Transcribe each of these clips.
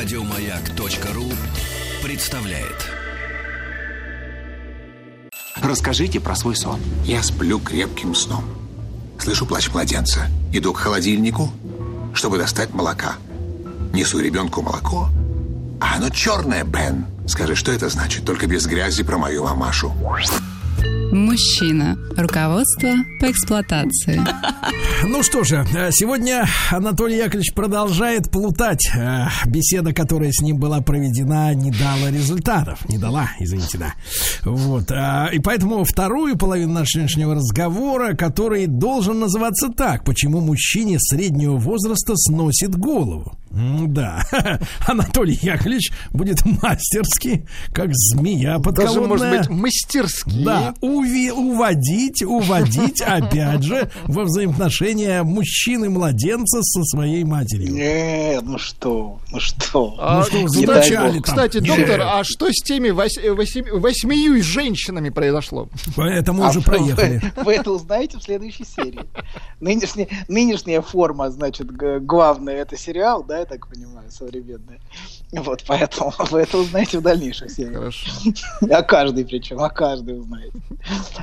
Радиомаяк.ру представляет. Расскажите про свой сон. Я сплю крепким сном. Слышу плач младенца. Иду к холодильнику, чтобы достать молока. Несу ребенку молоко. А оно черное, Бен. Скажи, что это значит? Только без грязи про мою мамашу. Мужчина. Руководство по эксплуатации. Ну что же, э, сегодня Анатолий Яковлевич продолжает плутать. Э, беседа, которая с ним была проведена, не дала результатов. Не дала, извините, да. Вот. э, И поэтому вторую половину нашего разговора, который должен называться так. Почему мужчине среднего возраста сносит голову? Да, Анатолий Яковлевич будет мастерски, как змея подколодная. Даже, может быть, мастерски. Да, уви- уводить, уводить, опять же, во взаимоотношения мужчины-младенца со своей матерью. Не, ну что, ну что. А, Ну что, там. кстати, доктор, а что с теми вось- восьми- восьмию женщинами произошло? Поэтому А уже проехали. Вы, вы это узнаете в следующей серии. Нынешняя, нынешняя форма, значит, главная это сериал, да, я так понимаю, современная. Вот, поэтому вы это узнаете в дальнейших сериях. Хорошо. О каждой причем, о каждой узнаете.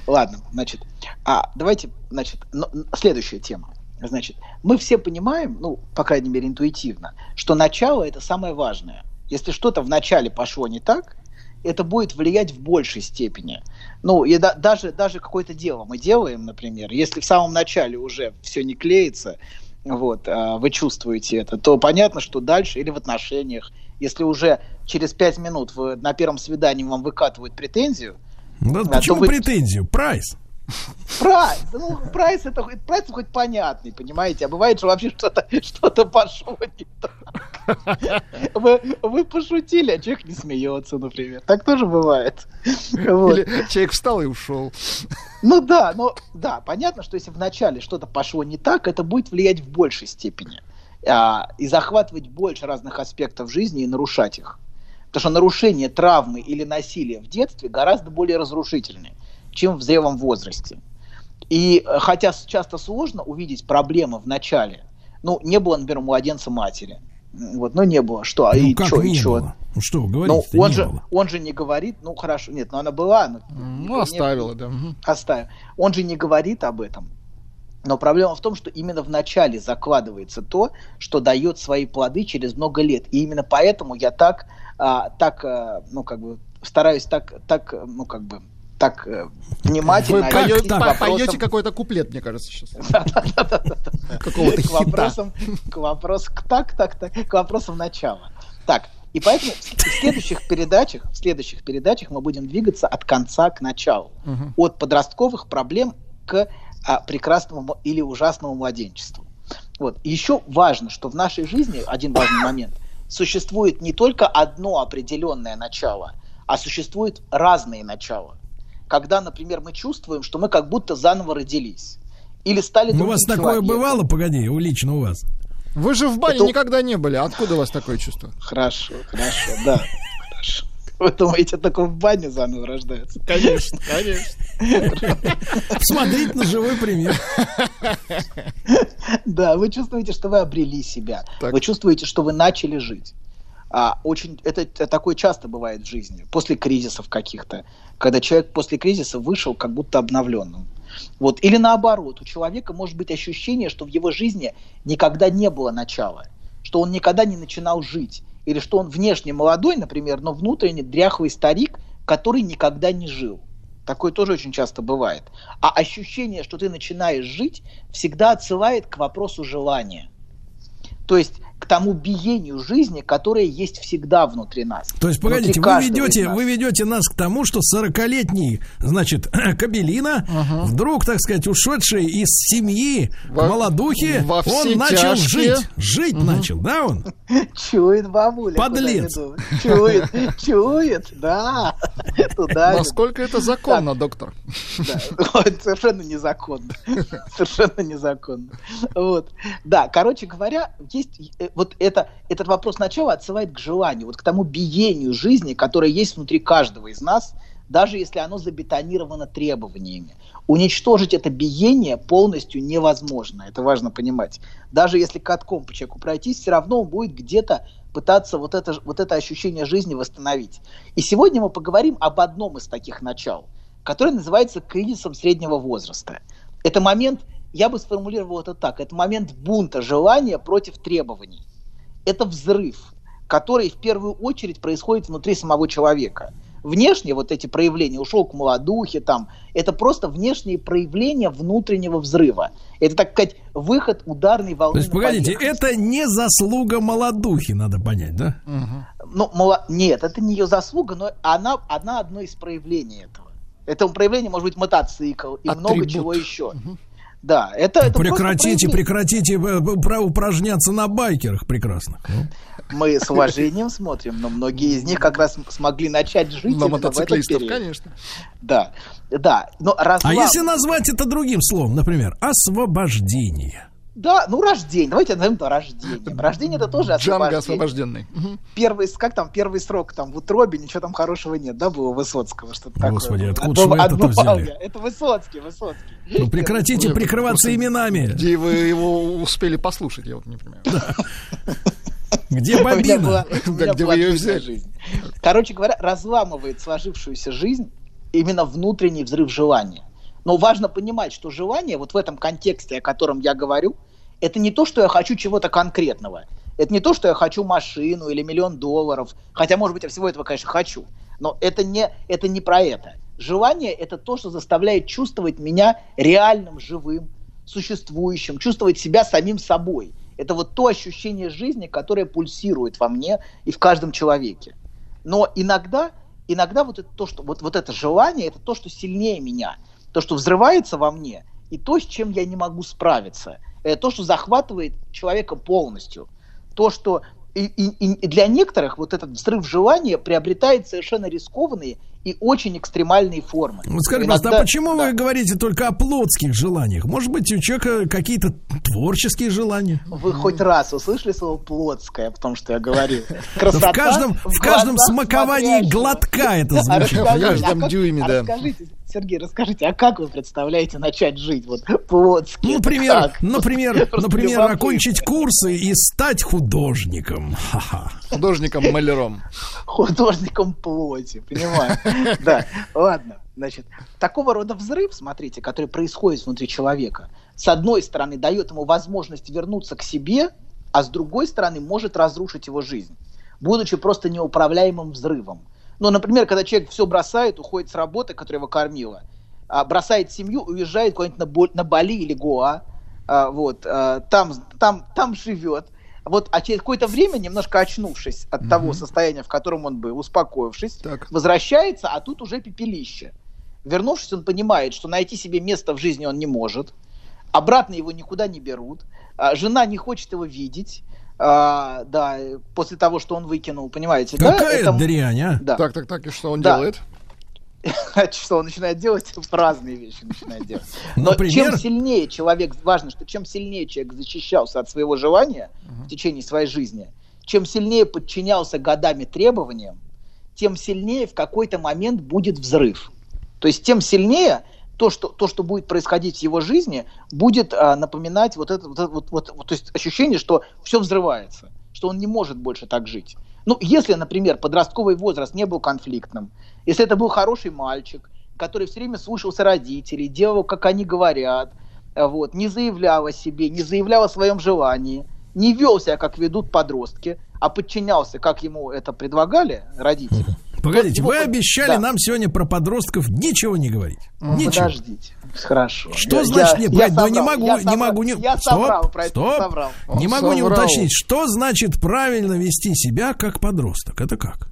Ладно, значит, а давайте, значит, но- следующая тема. Значит, мы все понимаем, ну, по крайней мере, интуитивно, что начало это самое важное. Если что-то в начале пошло не так, это будет влиять в большей степени. Ну, и да- даже, даже какое-то дело мы делаем, например, если в самом начале уже все не клеится, вот, а вы чувствуете это, то понятно, что дальше или в отношениях, если уже через пять минут вы, на первом свидании вам выкатывают претензию, Да Да, почему вы- претензию? Прайс. Прайс, ну, прайс это прайс хоть понятный, понимаете, а бывает, что вообще что-то что пошло не так. Вы, вы пошутили, а человек не смеется, например. Так тоже бывает. Вот. Или человек встал и ушел. Ну да, но да, понятно, что если вначале что-то пошло не так, это будет влиять в большей степени а, и захватывать больше разных аспектов жизни и нарушать их. Потому что нарушение травмы или насилия в детстве гораздо более разрушительные, чем в зрелом возрасте. И э, хотя часто сложно увидеть проблемы в начале, ну, не было, например, младенца матери. Вот, ну, не было. Что? Ну, и как чё, и не чё? было? Ну что вы Ну, он не же, было. он же не говорит, ну хорошо, нет, ну она была, но Ну, оставила, да. мгм. оставим. Он же не говорит об этом. Но проблема в том, что именно в начале закладывается то, что дает свои плоды через много лет. И именно поэтому я так, а, так, а, ну как бы стараюсь так, так, э, ну как бы так э, внимательно Вы поё- отнестись к по- вопросам- поете какой-то куплет, мне кажется, сейчас. Какого-то к хита. вопросам, к вопросу, к так, так, так, к вопросам начала. Так, и поэтому в следующих передачах, в следующих передачах мы будем двигаться от конца к началу, от подростковых проблем к а, прекрасному или ужасному младенчеству. Вот. И еще важно, что в нашей жизни один важный момент существует не только одно определенное начало, а существуют разные начала. Когда, например, мы чувствуем, что мы как будто заново родились. Или стали Ну, у вас такое человеком. бывало, погоди, у лично у вас. Вы же в бане Это- никогда не были. Откуда у вас такое чувство? Хорошо, хорошо, да, хорошо. Вы думаете, только в бане заново рождаются? Конечно, конечно. Посмотрите на живой пример. Да, вы чувствуете, что вы обрели себя. Вы чувствуете, что вы начали жить. А, очень, это, такое часто бывает в жизни, после кризисов каких-то, когда человек после кризиса вышел как будто обновленным. Вот. Или наоборот, у человека может быть ощущение, что в его жизни никогда не было начала, что он никогда не начинал жить, или что он внешне молодой, например, но внутренне дряхлый старик, который никогда не жил. Такое тоже очень часто бывает. А ощущение, что ты начинаешь жить, всегда отсылает к вопросу желания. То есть к тому биению жизни, которое есть всегда внутри нас. То есть, погодите, вы ведете, нас. вы ведете нас к тому, что 40-летний, значит, Кабелина, вдруг, так сказать, ушедший из семьи Во- к молодухе, во он начал тяжкие. жить. Жить начал, да, он? Чует бабуля. Подлец. Чует, чует, да. Туда. Насколько это законно, доктор? Да, это совершенно незаконно. Совершенно незаконно. Вот. Да, короче говоря, есть вот это, этот вопрос начала отсылает к желанию, вот к тому биению жизни, которое есть внутри каждого из нас, даже если оно забетонировано требованиями. Уничтожить это биение полностью невозможно, это важно понимать. Даже если катком по человеку пройтись, все равно он будет где-то пытаться вот это, вот это ощущение жизни восстановить. И сегодня мы поговорим об одном из таких начал, который называется кризисом среднего возраста. Это момент, я бы сформулировал это так, это момент бунта желания против требований. Это взрыв, который в первую очередь происходит внутри самого человека – внешне вот эти проявления, ушел к молодухе, там, это просто внешние проявления внутреннего взрыва. Это, так сказать, выход ударной волны. То есть, погодите, это не заслуга молодухи, надо понять, да? Ну, мало... нет, это не ее заслуга, но она, она одно из проявлений этого. Это проявление может быть мотоцикл и Атрибут. много чего еще. Угу. Да, это, это прекратите, прекратите э, э, упражняться на байкерах прекрасно. Ну мы с уважением смотрим, но многие из них как раз смогли начать жить на мотоциклистов, конечно. Да, да. Но разлам... А если назвать это другим словом, например, освобождение? Да, ну рождение. Давайте назовем это рождением. Рождение это тоже освобождение. освобожденный. Первый, как там, первый срок там в утробе, ничего там хорошего нет, да, было Высоцкого, что-то такое. Господи, откуда же вы это взяли? Это Высоцкий, Высоцкий. Ну прекратите прикрываться именами. Где вы его успели послушать, я вот не понимаю. Где бобина? Где вы ее взяли? Короче говоря, разламывает сложившуюся жизнь именно внутренний взрыв желания. Но важно понимать, что желание, вот в этом контексте, о котором я говорю, это не то, что я хочу чего-то конкретного. Это не то, что я хочу машину или миллион долларов. Хотя, может быть, я всего этого, конечно, хочу. Но это не, это не про это. Желание – это то, что заставляет чувствовать меня реальным, живым, существующим, чувствовать себя самим собой – это вот то ощущение жизни, которое пульсирует во мне и в каждом человеке. Но иногда, иногда вот это, то, что, вот, вот это желание, это то, что сильнее меня, то, что взрывается во мне, и то, с чем я не могу справиться. Это то, что захватывает человека полностью. То, что и, и, и для некоторых вот этот взрыв желания приобретает совершенно рискованные и очень экстремальные формы. Ну, скажите, Иногда... а почему да. вы говорите только о плотских желаниях? Может быть, у человека какие-то творческие желания? Вы хоть раз услышали слово плотское, потому что я говорил? Красота в каждом, в каждом смаковании глотка это звучит. В каждом дюйме, да. Расскажите, Сергей, расскажите, а как вы представляете начать жить вот плотски? Ну, например, например, например, окончить курсы и стать художником. Художником-маляром. Художником плоти, понимаю. Да, ладно. Значит, такого рода взрыв, смотрите, который происходит внутри человека, с одной стороны, дает ему возможность вернуться к себе, а с другой стороны, может разрушить его жизнь, будучи просто неуправляемым взрывом. Ну, например, когда человек все бросает, уходит с работы, которая его кормила, а, бросает семью, уезжает куда-нибудь на, Бали или Гоа, а, вот, а, там, там, там живет, вот, а через какое-то время, немножко очнувшись от mm-hmm. того состояния, в котором он был, успокоившись, так. возвращается, а тут уже пепелище. Вернувшись, он понимает, что найти себе место в жизни он не может, обратно его никуда не берут, жена не хочет его видеть, а, да, после того, что он выкинул, понимаете, Какая да? Это... дрянь, а? Да. Так, так, так, и что он да. делает? что он начинает делать? Разные вещи начинает делать. Но Например? чем сильнее человек, важно, что чем сильнее человек защищался от своего желания uh-huh. в течение своей жизни, чем сильнее подчинялся годами требованиям, тем сильнее в какой-то момент будет взрыв. То есть тем сильнее то, что, то, что будет происходить в его жизни, будет а, напоминать вот это, вот, вот, вот, вот, то есть ощущение, что все взрывается, что он не может больше так жить. Ну, если, например, подростковый возраст не был конфликтным, если это был хороший мальчик, который все время слушался родителей, делал, как они говорят, вот, не заявлял о себе, не заявлял о своем желании, не вел себя, как ведут подростки, а подчинялся, как ему это предлагали родители, Погодите, вы обещали да. нам сегодня про подростков ничего не говорить. Ну, ничего. Подождите. Хорошо. Что я, значит, нет, я, ну, не могу, я не могу, не... Я соврал, стоп, про стоп, соврал. Не могу соврал. не уточнить, что значит правильно вести себя как подросток? Это как?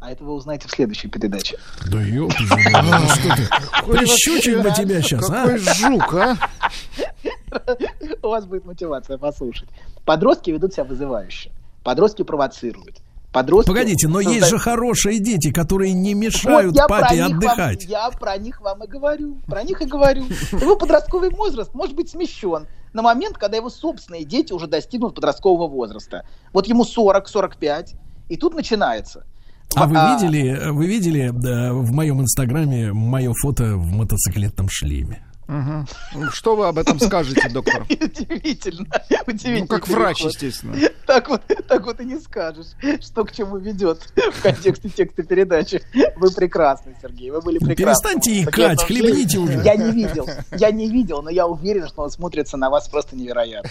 А это вы узнаете в следующей передаче. Да ёпта, ну что ты? Прищучить бы тебя сейчас, а? Какой жук, а? У вас будет мотивация послушать. Подростки ведут себя вызывающе. Подростки провоцируют подростки... Погодите, но есть же хорошие дети, которые не мешают вот папе отдыхать. Вам, я про них вам и говорю. Про них и говорю. Его подростковый возраст может быть смещен на момент, когда его собственные дети уже достигнут подросткового возраста. Вот ему 40-45, и тут начинается. А вы видели, вы видели да, в моем инстаграме мое фото в мотоциклетном шлеме? Угу. Что вы об этом скажете, доктор? Удивительно. Удивительно. Ну, как врач, естественно. Так вот, так вот и не скажешь, что к чему ведет в контексте текста передачи. Вы прекрасны, Сергей, вы были прекрасны. Перестаньте икать, хлебните уже. Я не видел, я не видел, но я уверен, что он смотрится на вас просто невероятно.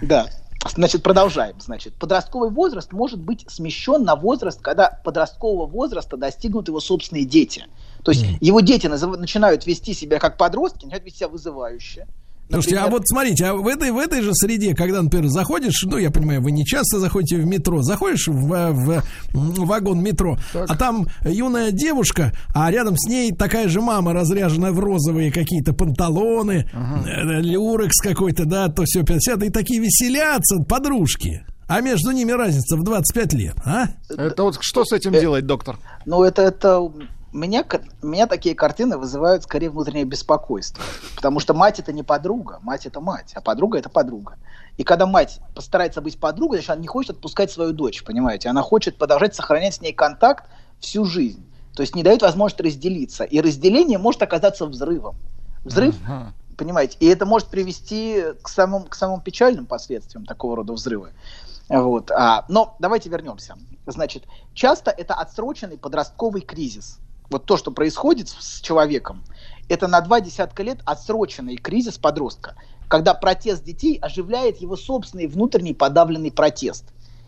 Да. Значит, продолжаем. Значит, подростковый возраст может быть смещен на возраст, когда подросткового возраста достигнут его собственные дети. То есть mm. его дети назыв... начинают вести себя как подростки, начинают вести себя вызывающе. Слушайте, а вот смотрите, а в этой, в этой же среде, когда, например, заходишь, ну, я понимаю, вы не часто заходите в метро, заходишь в, в, в вагон метро, так. а там юная девушка, а рядом с ней такая же мама, разряженная в розовые какие-то панталоны, ага. люрекс какой-то, да, то все 50, и такие веселятся подружки. А между ними разница в 25 лет, а? Это вот что с этим делать, доктор? Ну, это, это меня, меня такие картины вызывают скорее внутреннее беспокойство. Потому что мать это не подруга, мать это мать, а подруга это подруга. И когда мать постарается быть подругой, значит, она не хочет отпускать свою дочь, понимаете? Она хочет продолжать сохранять с ней контакт всю жизнь. То есть не дает возможность разделиться. И разделение может оказаться взрывом. Взрыв, uh-huh. понимаете? И это может привести к самым, к самым печальным последствиям такого рода взрыва. Вот. А, но давайте вернемся. Значит, часто это отсроченный подростковый кризис вот то, что происходит с человеком, это на два десятка лет отсроченный кризис подростка, когда протест детей оживляет его собственный внутренний подавленный протест.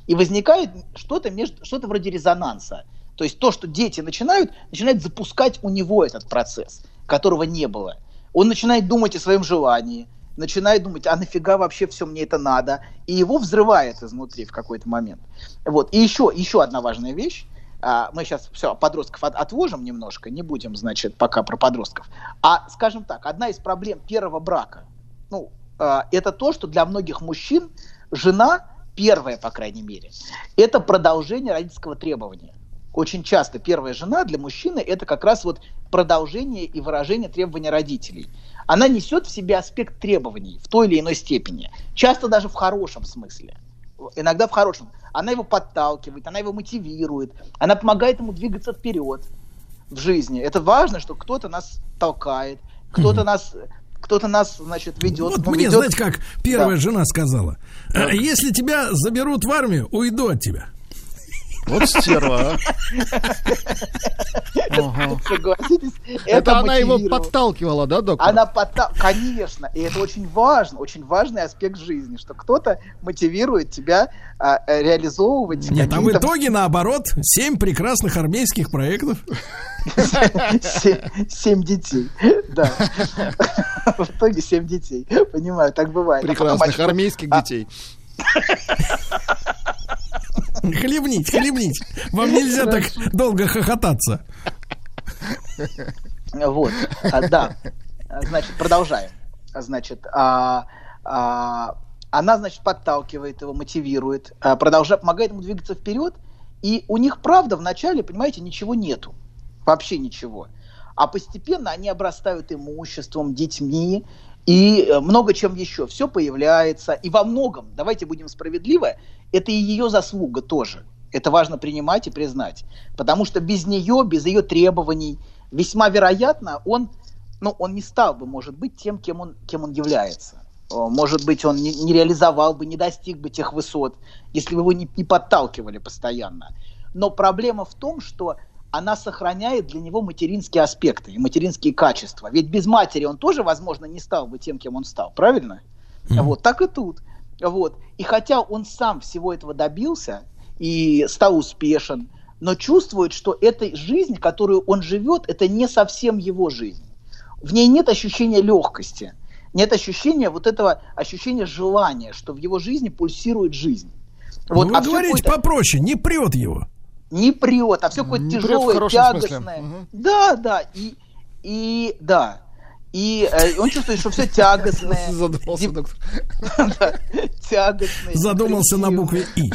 И возникает что-то, между, что-то вроде резонанса. То есть то, что дети начинают, начинает запускать у него этот процесс, которого не было. Он начинает думать о своем желании, начинает думать, а нафига вообще все мне это надо, и его взрывает изнутри в какой-то момент. Вот. И еще, еще одна важная вещь. А, мы сейчас все, подростков от, отложим немножко, не будем, значит, пока про подростков. А, скажем так, одна из проблем первого брака, ну, а, это то, что для многих мужчин жена, первая, по крайней мере, это продолжение родительского требования. Очень часто первая жена для мужчины это как раз вот продолжение и выражение требования родителей. Она несет в себе аспект требований в той или иной степени, часто даже в хорошем смысле иногда в хорошем. Она его подталкивает, она его мотивирует, она помогает ему двигаться вперед в жизни. Это важно, что кто-то нас толкает, кто-то mm-hmm. нас кто-то нас, значит, ведет. Вот мне, ведет... знаете, как первая да. жена сказала, так. если тебя заберут в армию, уйду от тебя. Вот стерва, Согласитесь, это она его подталкивала, да, доктор? Она подталкивала, конечно, и это очень важно, очень важный аспект жизни, что кто-то мотивирует тебя а, реализовывать. Нет, а в итоге наоборот, семь прекрасных армейских проектов. Семь детей, да. В итоге семь детей, понимаю, так бывает. А прекрасных армейских а детей. Хлебнить, хлебнить. Вам нельзя так долго хохотаться. Вот, а, да. Значит, продолжаем. Значит, а, а, она, значит, подталкивает его, мотивирует, а, продолжает, помогает ему двигаться вперед. И у них, правда, вначале, понимаете, ничего нету. Вообще ничего. А постепенно они обрастают имуществом, детьми, и э, много чем еще. Все появляется. И во многом, давайте будем справедливы, это и ее заслуга тоже. Это важно принимать и признать. Потому что без нее, без ее требований, весьма вероятно, он, ну, он не стал бы, может быть, тем, кем он, кем он является. Может быть, он не, не реализовал бы, не достиг бы тех высот, если бы его не, не подталкивали постоянно. Но проблема в том, что она сохраняет для него материнские аспекты и материнские качества. Ведь без матери он тоже, возможно, не стал бы тем, кем он стал, правильно? Mm-hmm. Вот, так и тут. Вот. И хотя он сам всего этого добился и стал успешен, но чувствует, что эта жизнь, которую он живет, это не совсем его жизнь. В ней нет ощущения легкости, нет ощущения вот этого ощущения желания, что в его жизни пульсирует жизнь. Вот, ну, вы а говорите попроще, не прет его не прет, а все какое-то тяжелое, тягостное. Угу. Да, да, и, и да. И э, он чувствует, что все тягостное. Задумался, доктор. Тягостное. Задумался на букве И.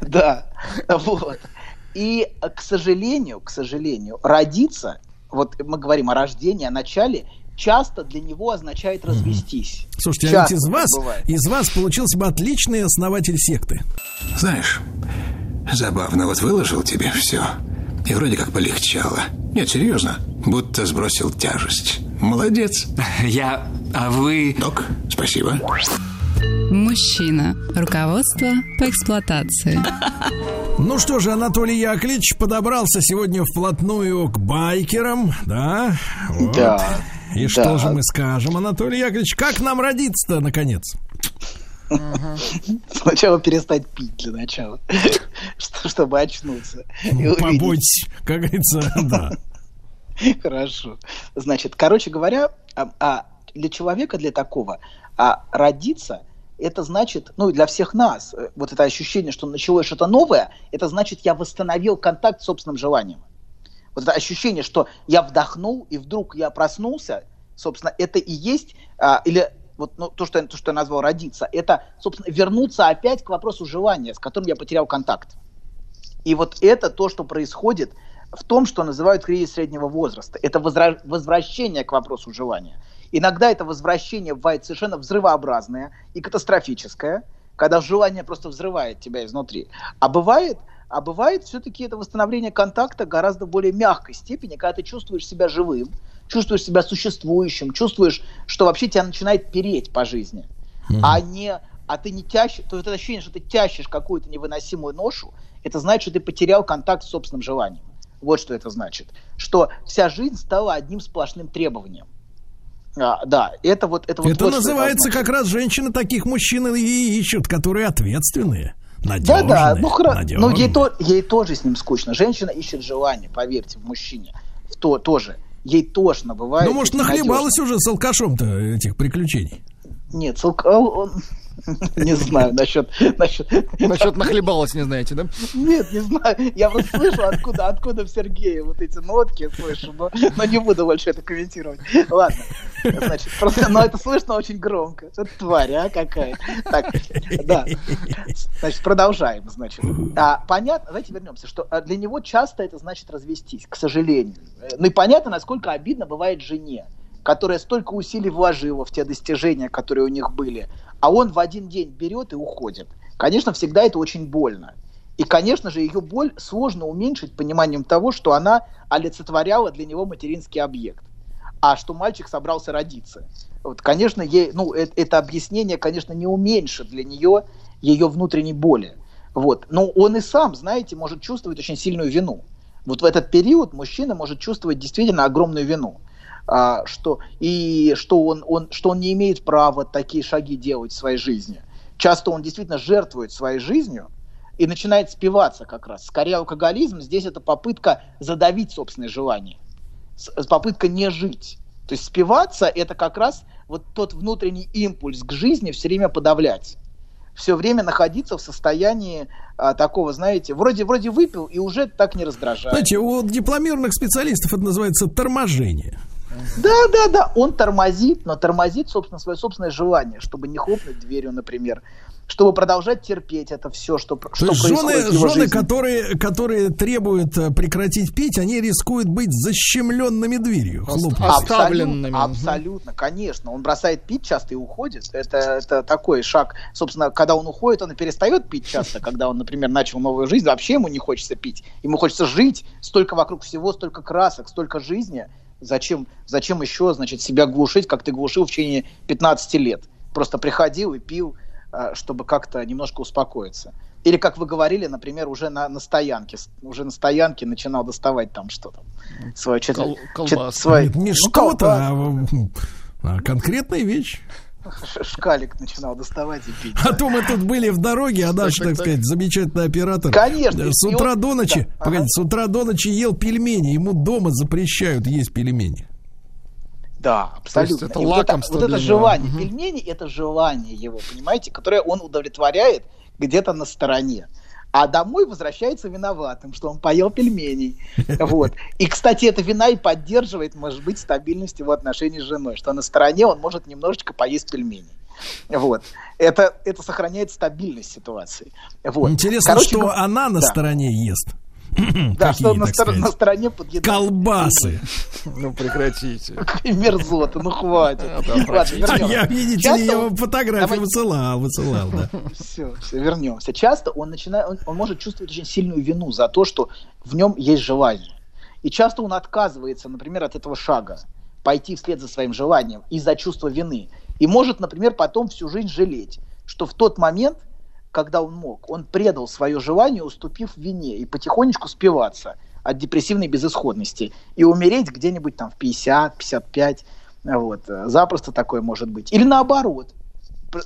Да, вот. И, к сожалению, к сожалению, родиться, вот мы говорим о рождении, о начале, часто для него означает развестись. Слушайте, а Часто ведь из вас, бывает. из вас получился бы отличный основатель секты. Знаешь, забавно, вот выложил тебе все. И вроде как полегчало. Нет, серьезно, будто сбросил тяжесть. Молодец. Я... А вы... Док, спасибо. Мужчина. Руководство по эксплуатации. Ну что же, Анатолий Яковлевич подобрался сегодня вплотную к байкерам, да? Вот. Да. И да. что же мы скажем, Анатолий Яковлевич, как нам родиться-то, наконец? Сначала перестать пить для начала, что- чтобы очнуться. Ну. Побудь, как говорится, да. Хорошо. Значит, короче говоря, а, а для человека, для такого, а родиться, это значит, ну и для всех нас, э, вот это ощущение, что началось что-то новое, это значит, я восстановил контакт с собственным желанием. Вот это ощущение, что я вдохнул, и вдруг я проснулся, собственно, это и есть, а, или вот ну, то, что, я- то, что я назвал родиться, это, собственно, вернуться опять к вопросу желания, с которым я потерял контакт. И вот это то, что происходит в том, что называют кризис среднего возраста. Это возра- возвращение к вопросу желания. Иногда это возвращение бывает совершенно взрывообразное и катастрофическое, когда желание просто взрывает тебя изнутри. А бывает, а бывает все-таки это восстановление контакта гораздо более мягкой степени, когда ты чувствуешь себя живым, чувствуешь себя существующим, чувствуешь, что вообще тебя начинает переть по жизни, а не а ты не тящешь, то это ощущение, что ты тящешь какую-то невыносимую ношу, это значит, что ты потерял контакт с собственным желанием. Вот что это значит. Что вся жизнь стала одним сплошным требованием. А, да, это вот это вот Это вот называется означает. как раз женщины таких мужчин и ищут, которые ответственные, Да, надежные. да, ну хорошо. Но ей, то, ей тоже с ним скучно. Женщина ищет желание, поверьте, в мужчине. В то тоже. Ей тошно бывает. Ну, может, нахлебалась уже с алкашом-то этих приключений. Нет, с алко- он- Не знаю насчет, насчет, Насчет нахлебалась, не знаете, да? Нет, не знаю. Я вот слышу, откуда, откуда в Сергее вот эти нотки слышу, но, но не буду больше это комментировать. Ладно. Значит, просто, но это слышно очень громко. Это тварь, а, какая. Так, да. Значит, продолжаем, значит. А, понятно, давайте вернемся, что а, для него часто это значит развестись, к сожалению. Ну и понятно, насколько обидно бывает жене, которая столько усилий вложила в те достижения, которые у них были, а он в один день берет и уходит. Конечно, всегда это очень больно. И, конечно же, ее боль сложно уменьшить пониманием того, что она олицетворяла для него материнский объект, а что мальчик собрался родиться. Вот, конечно, ей, ну, э- это объяснение, конечно, не уменьшит для нее ее внутренней боли. Вот. Но он и сам, знаете, может чувствовать очень сильную вину. Вот в этот период мужчина может чувствовать действительно огромную вину. А, что, и что он, он, что он не имеет права такие шаги делать в своей жизни. Часто он действительно жертвует своей жизнью и начинает спиваться как раз. Скорее алкоголизм здесь это попытка задавить собственные желания, попытка не жить. То есть спиваться это как раз вот тот внутренний импульс к жизни все время подавлять все время находиться в состоянии а, такого, знаете, вроде вроде выпил и уже так не раздражает. Знаете, у дипломированных специалистов это называется торможение. Да, да, да, он тормозит, но тормозит, собственно, свое собственное желание, чтобы не хлопнуть дверью, например, чтобы продолжать терпеть это все, что, То что есть происходит жены, в его жены жизни. которые, которые требуют э, прекратить пить, они рискуют быть защемленными дверью. Оставленными. Абсолютно, абсолютно, конечно. Он бросает пить часто и уходит. Это, это такой шаг. Собственно, когда он уходит, он и перестает пить часто. Когда он, например, начал новую жизнь, вообще ему не хочется пить. Ему хочется жить. Столько вокруг всего, столько красок, столько жизни. Зачем, зачем еще, значит, себя глушить, как ты глушил в течение 15 лет? Просто приходил и пил, а, чтобы как-то немножко успокоиться. Или, как вы говорили, например, уже на, на стоянке, уже на стоянке начинал доставать там что-то. Свое, чет- Кол- чет- колбаску. свой- Нет, не ну, что-то, колбаску. а, а конкретная вещь. Шкалик начинал доставать и пить. А то мы тут были в дороге, а наш, Так, сказать, замечательный оператор. Конечно, э, С утра он- до ночи, да, ага. с утра до ночи ел пельмени. Ему дома запрещают есть пельмени. Да, абсолютно. это И вот это, лакомство вот это желание, пельмени это желание его, понимаете, которое он удовлетворяет где-то на стороне. А домой возвращается виноватым, что он поел пельменей. Вот. И, кстати, эта вина и поддерживает, может быть, стабильность его отношений с женой, что на стороне он может немножечко поесть пельменей. Вот. Это, это сохраняет стабильность ситуации. Вот. Интересно, Короче что она на да. стороне ест. Да, Какие, что на, стор- на стороне подъедает. Колбасы. Ну, прекратите. Мерзота, ну хватит. А вернемся. я, видите ли, фотографии Давай- высылал, высылал, да. Все, все, вернемся. Часто он начинает, он, он может чувствовать очень сильную вину за то, что в нем есть желание. И часто он отказывается, например, от этого шага, пойти вслед за своим желанием из-за чувства вины. И может, например, потом всю жизнь жалеть, что в тот момент, когда он мог, он предал свое желание, уступив вине, и потихонечку спиваться от депрессивной безысходности и умереть где-нибудь там в 50, 55. Вот. э, Запросто такое может быть. Или наоборот,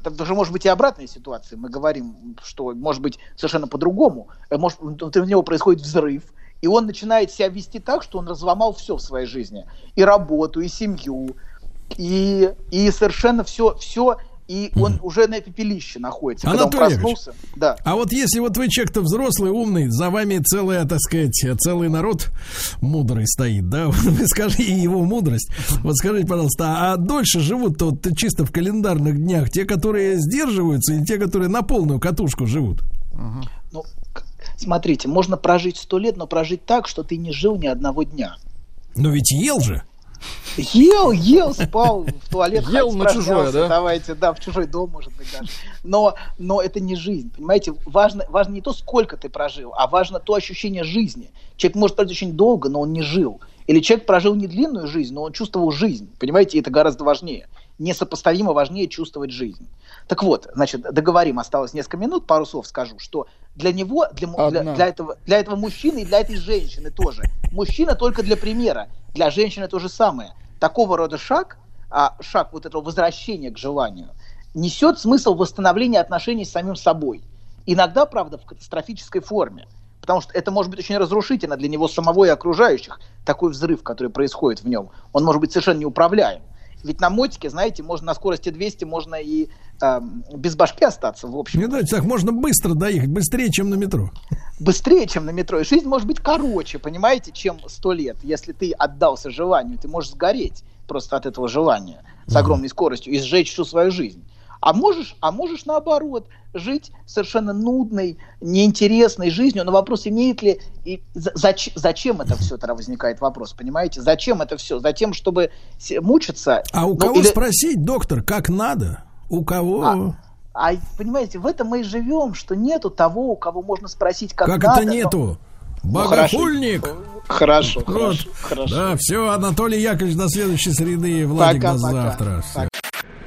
даже может быть и обратная ситуация. Мы говорим, что может быть совершенно по-другому. Э, Может, внутри него происходит взрыв, и он начинает себя вести так, что он разломал все в своей жизни. И работу, и семью, и, и совершенно все, все, и он уже на пепелище находится. Когда он Анатолий проснулся. Да. А вот если вот вы человек-то взрослый, умный, за вами целая, так сказать, целый народ мудрый стоит, да, вы скажите, и его мудрость. Вот скажите, пожалуйста, а дольше живут-то вот чисто в календарных днях те, которые сдерживаются, или те, которые на полную катушку живут? Ну, смотрите, можно прожить сто лет, но прожить так, что ты не жил ни одного дня. Но ведь ел же. Ел, ел, спал, в туалет Ел на чужое, да? Давайте, да, в чужой дом, может быть, даже. Но, но это не жизнь, понимаете? Важно, важно не то, сколько ты прожил, а важно то ощущение жизни. Человек может прожить очень долго, но он не жил. Или человек прожил не длинную жизнь, но он чувствовал жизнь. Понимаете, это гораздо важнее. Несопоставимо важнее чувствовать жизнь. Так вот, значит, договорим, осталось несколько минут, пару слов скажу, что для него, для, для, для этого, для этого мужчины и для этой женщины тоже. Мужчина только для примера, для женщины то же самое. Такого рода шаг, а, шаг вот этого возвращения к желанию, несет смысл восстановления отношений с самим собой. Иногда, правда, в катастрофической форме. Потому что это может быть очень разрушительно для него самого и окружающих. Такой взрыв, который происходит в нем, он может быть совершенно неуправляем. Ведь на мотике, знаете, можно на скорости 200 можно и эм, без башки остаться, в общем. Не давайте так, можно быстро доехать, быстрее, чем на метро. быстрее, чем на метро. И жизнь может быть короче, понимаете, чем сто лет. Если ты отдался желанию, ты можешь сгореть просто от этого желания с огромной скоростью и сжечь всю свою жизнь. А можешь, а можешь наоборот жить совершенно нудной, неинтересной жизнью. Но вопрос имеет ли и за- зач- зачем это все тогда возникает вопрос, понимаете? Зачем это все? Затем, чтобы мучиться. А у Ну, кого или- спросить, доктор, как надо? У кого? А понимаете, в этом мы и живем, что нету того, у кого можно спросить, как, как надо. это но- нету? Ну, хорошо. Богохульник! Хорошо, Вот. хорошо, хорошо. Да, все, Анатолий Яковлевич, до следующей среды. Владик, Пока, до пока. завтра. Всё.